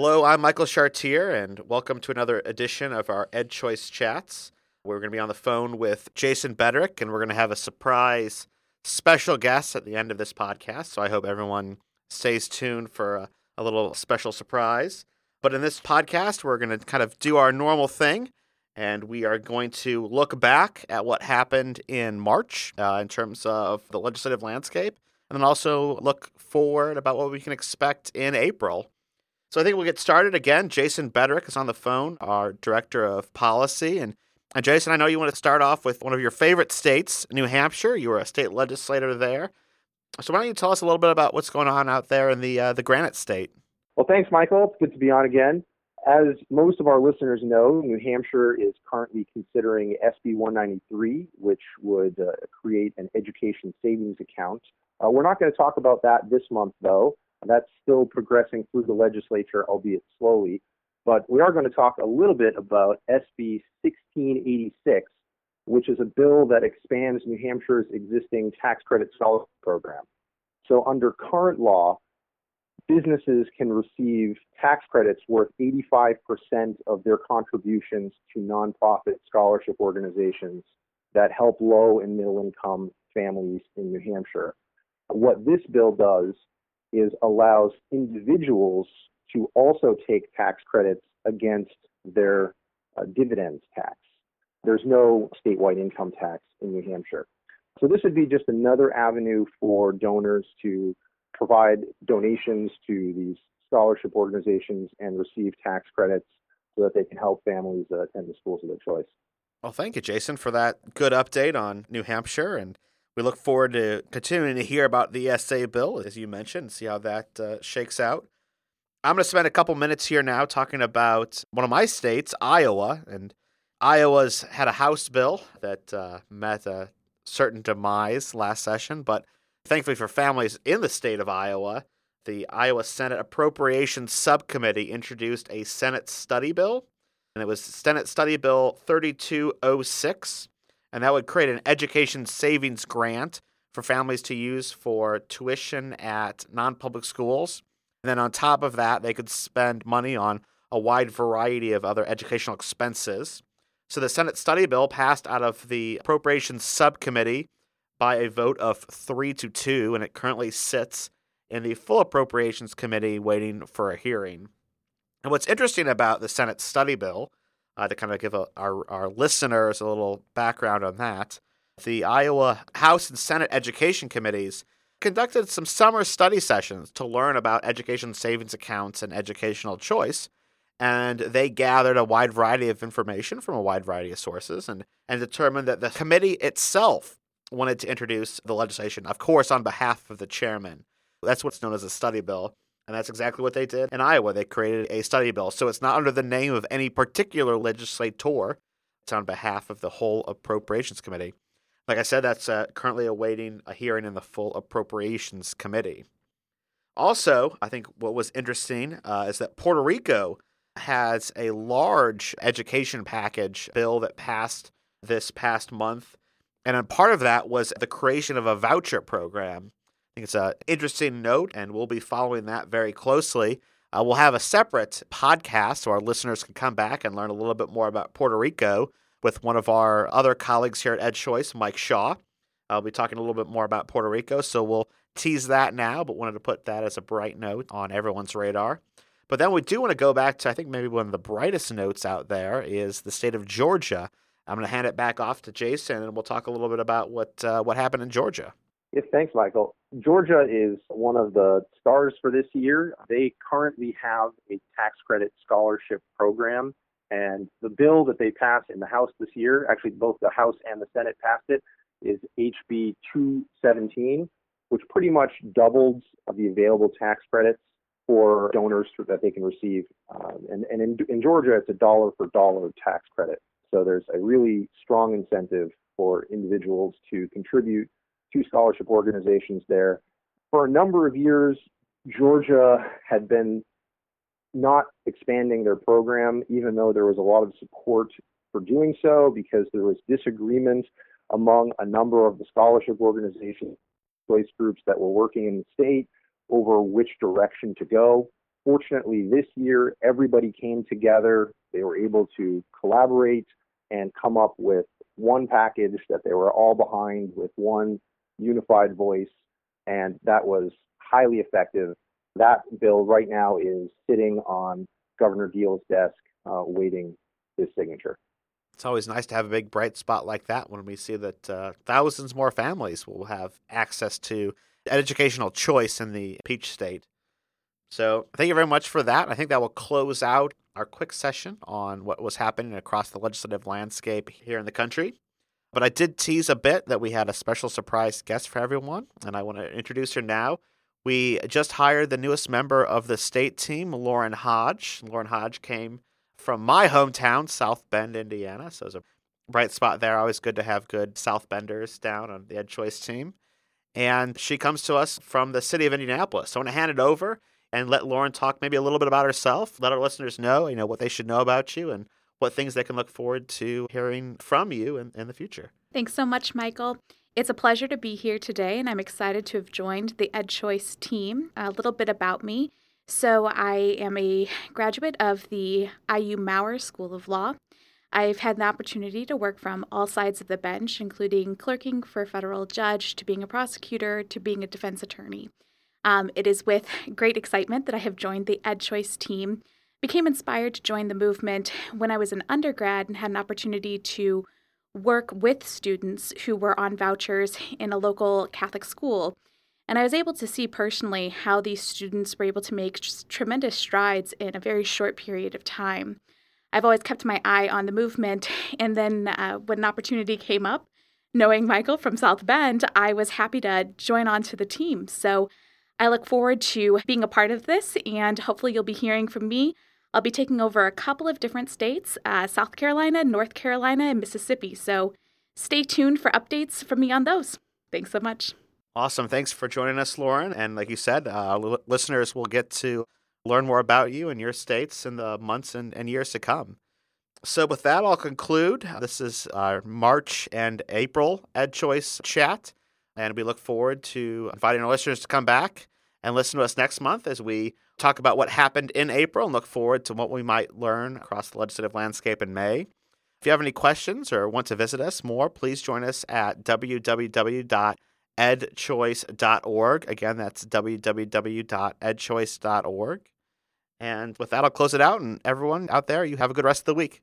Hello, I'm Michael Chartier, and welcome to another edition of our Ed Choice Chats. We're going to be on the phone with Jason Bedrick, and we're going to have a surprise special guest at the end of this podcast. So I hope everyone stays tuned for a, a little special surprise. But in this podcast, we're going to kind of do our normal thing, and we are going to look back at what happened in March uh, in terms of the legislative landscape, and then also look forward about what we can expect in April so I think we'll get started again. Jason Bedrick is on the phone, our director of policy. And, and Jason, I know you want to start off with one of your favorite states, New Hampshire. You were a state legislator there. So why don't you tell us a little bit about what's going on out there in the uh, the Granite State? Well, thanks, Michael. It's good to be on again. As most of our listeners know, New Hampshire is currently considering SB 193, which would uh, create an education savings account. Uh, we're not going to talk about that this month, though. That's still progressing through the legislature, albeit slowly. But we are going to talk a little bit about SB 1686, which is a bill that expands New Hampshire's existing tax credit scholarship program. So, under current law, businesses can receive tax credits worth 85% of their contributions to nonprofit scholarship organizations that help low and middle income families in New Hampshire. What this bill does is allows individuals to also take tax credits against their uh, dividends tax. There's no statewide income tax in New Hampshire. So this would be just another avenue for donors to provide donations to these scholarship organizations and receive tax credits so that they can help families uh, attend the schools of their choice. Well, thank you, Jason, for that good update on New Hampshire. And we look forward to continuing to hear about the ESA bill, as you mentioned, see how that uh, shakes out. I'm going to spend a couple minutes here now talking about one of my states, Iowa. And Iowa's had a House bill that uh, met a certain demise last session, but thankfully for families in the state of Iowa, the Iowa Senate Appropriations Subcommittee introduced a Senate study bill, and it was Senate Study Bill 3206 and that would create an education savings grant for families to use for tuition at non public schools. And then on top of that, they could spend money on a wide variety of other educational expenses. So the Senate study bill passed out of the Appropriations Subcommittee by a vote of three to two, and it currently sits in the Full Appropriations Committee waiting for a hearing. And what's interesting about the Senate study bill uh, to kind of give a, our, our listeners a little background on that. The Iowa House and Senate Education Committees conducted some summer study sessions to learn about education savings accounts and educational choice. And they gathered a wide variety of information from a wide variety of sources and, and determined that the committee itself wanted to introduce the legislation, of course, on behalf of the chairman. That's what's known as a study bill. And that's exactly what they did in Iowa. They created a study bill. So it's not under the name of any particular legislator, it's on behalf of the whole Appropriations Committee. Like I said, that's uh, currently awaiting a hearing in the full Appropriations Committee. Also, I think what was interesting uh, is that Puerto Rico has a large education package bill that passed this past month. And a part of that was the creation of a voucher program think it's an interesting note, and we'll be following that very closely. Uh, we'll have a separate podcast so our listeners can come back and learn a little bit more about Puerto Rico with one of our other colleagues here at Ed Choice, Mike Shaw. I'll be talking a little bit more about Puerto Rico, so we'll tease that now, but wanted to put that as a bright note on everyone's radar. But then we do want to go back to, I think, maybe one of the brightest notes out there is the state of Georgia. I'm going to hand it back off to Jason, and we'll talk a little bit about what uh, what happened in Georgia. Yes, thanks, Michael. Georgia is one of the stars for this year. They currently have a tax credit scholarship program, and the bill that they passed in the House this year, actually both the House and the Senate passed it, is HB 217, which pretty much doubles the available tax credits for donors that they can receive. Um, and and in, in Georgia, it's a dollar for dollar tax credit. So there's a really strong incentive for individuals to contribute two scholarship organizations there. For a number of years, Georgia had been not expanding their program, even though there was a lot of support for doing so because there was disagreement among a number of the scholarship organizations, choice groups that were working in the state over which direction to go. Fortunately, this year, everybody came together. They were able to collaborate and come up with one package that they were all behind with one unified voice, and that was highly effective. That bill right now is sitting on Governor Deal's desk, uh, waiting his signature. It's always nice to have a big bright spot like that when we see that uh, thousands more families will have access to educational choice in the Peach State. So, thank you very much for that. I think that will close out our quick session on what was happening across the legislative landscape here in the country. But I did tease a bit that we had a special surprise guest for everyone, and I want to introduce her now. We just hired the newest member of the state team, Lauren Hodge. Lauren Hodge came from my hometown, South Bend, Indiana. So it's a bright spot there. Always good to have good South Benders down on the Ed Choice team. And she comes to us from the city of Indianapolis. So I want to hand it over and let Lauren talk maybe a little bit about herself, let our listeners know, you know, what they should know about you and what things they can look forward to hearing from you in, in the future. Thanks so much, Michael. It's a pleasure to be here today, and I'm excited to have joined the Ed Choice team. A little bit about me. So, I am a graduate of the IU Maurer School of Law. I've had the opportunity to work from all sides of the bench, including clerking for a federal judge, to being a prosecutor, to being a defense attorney. Um, it is with great excitement that I have joined the Ed Choice team became inspired to join the movement when I was an undergrad and had an opportunity to work with students who were on vouchers in a local Catholic school. And I was able to see personally how these students were able to make tremendous strides in a very short period of time. I've always kept my eye on the movement, and then uh, when an opportunity came up, knowing Michael from South Bend, I was happy to join on to the team. So I look forward to being a part of this, and hopefully, you'll be hearing from me I'll be taking over a couple of different states uh, South Carolina, North Carolina, and Mississippi. So stay tuned for updates from me on those. Thanks so much. Awesome. Thanks for joining us, Lauren. And like you said, uh, l- listeners will get to learn more about you and your states in the months and, and years to come. So, with that, I'll conclude. This is our March and April Ed Choice chat. And we look forward to inviting our listeners to come back and listen to us next month as we talk about what happened in April and look forward to what we might learn across the legislative landscape in May. If you have any questions or want to visit us more, please join us at www.edchoice.org. Again, that's www.edchoice.org. And with that, I'll close it out. And everyone out there, you have a good rest of the week.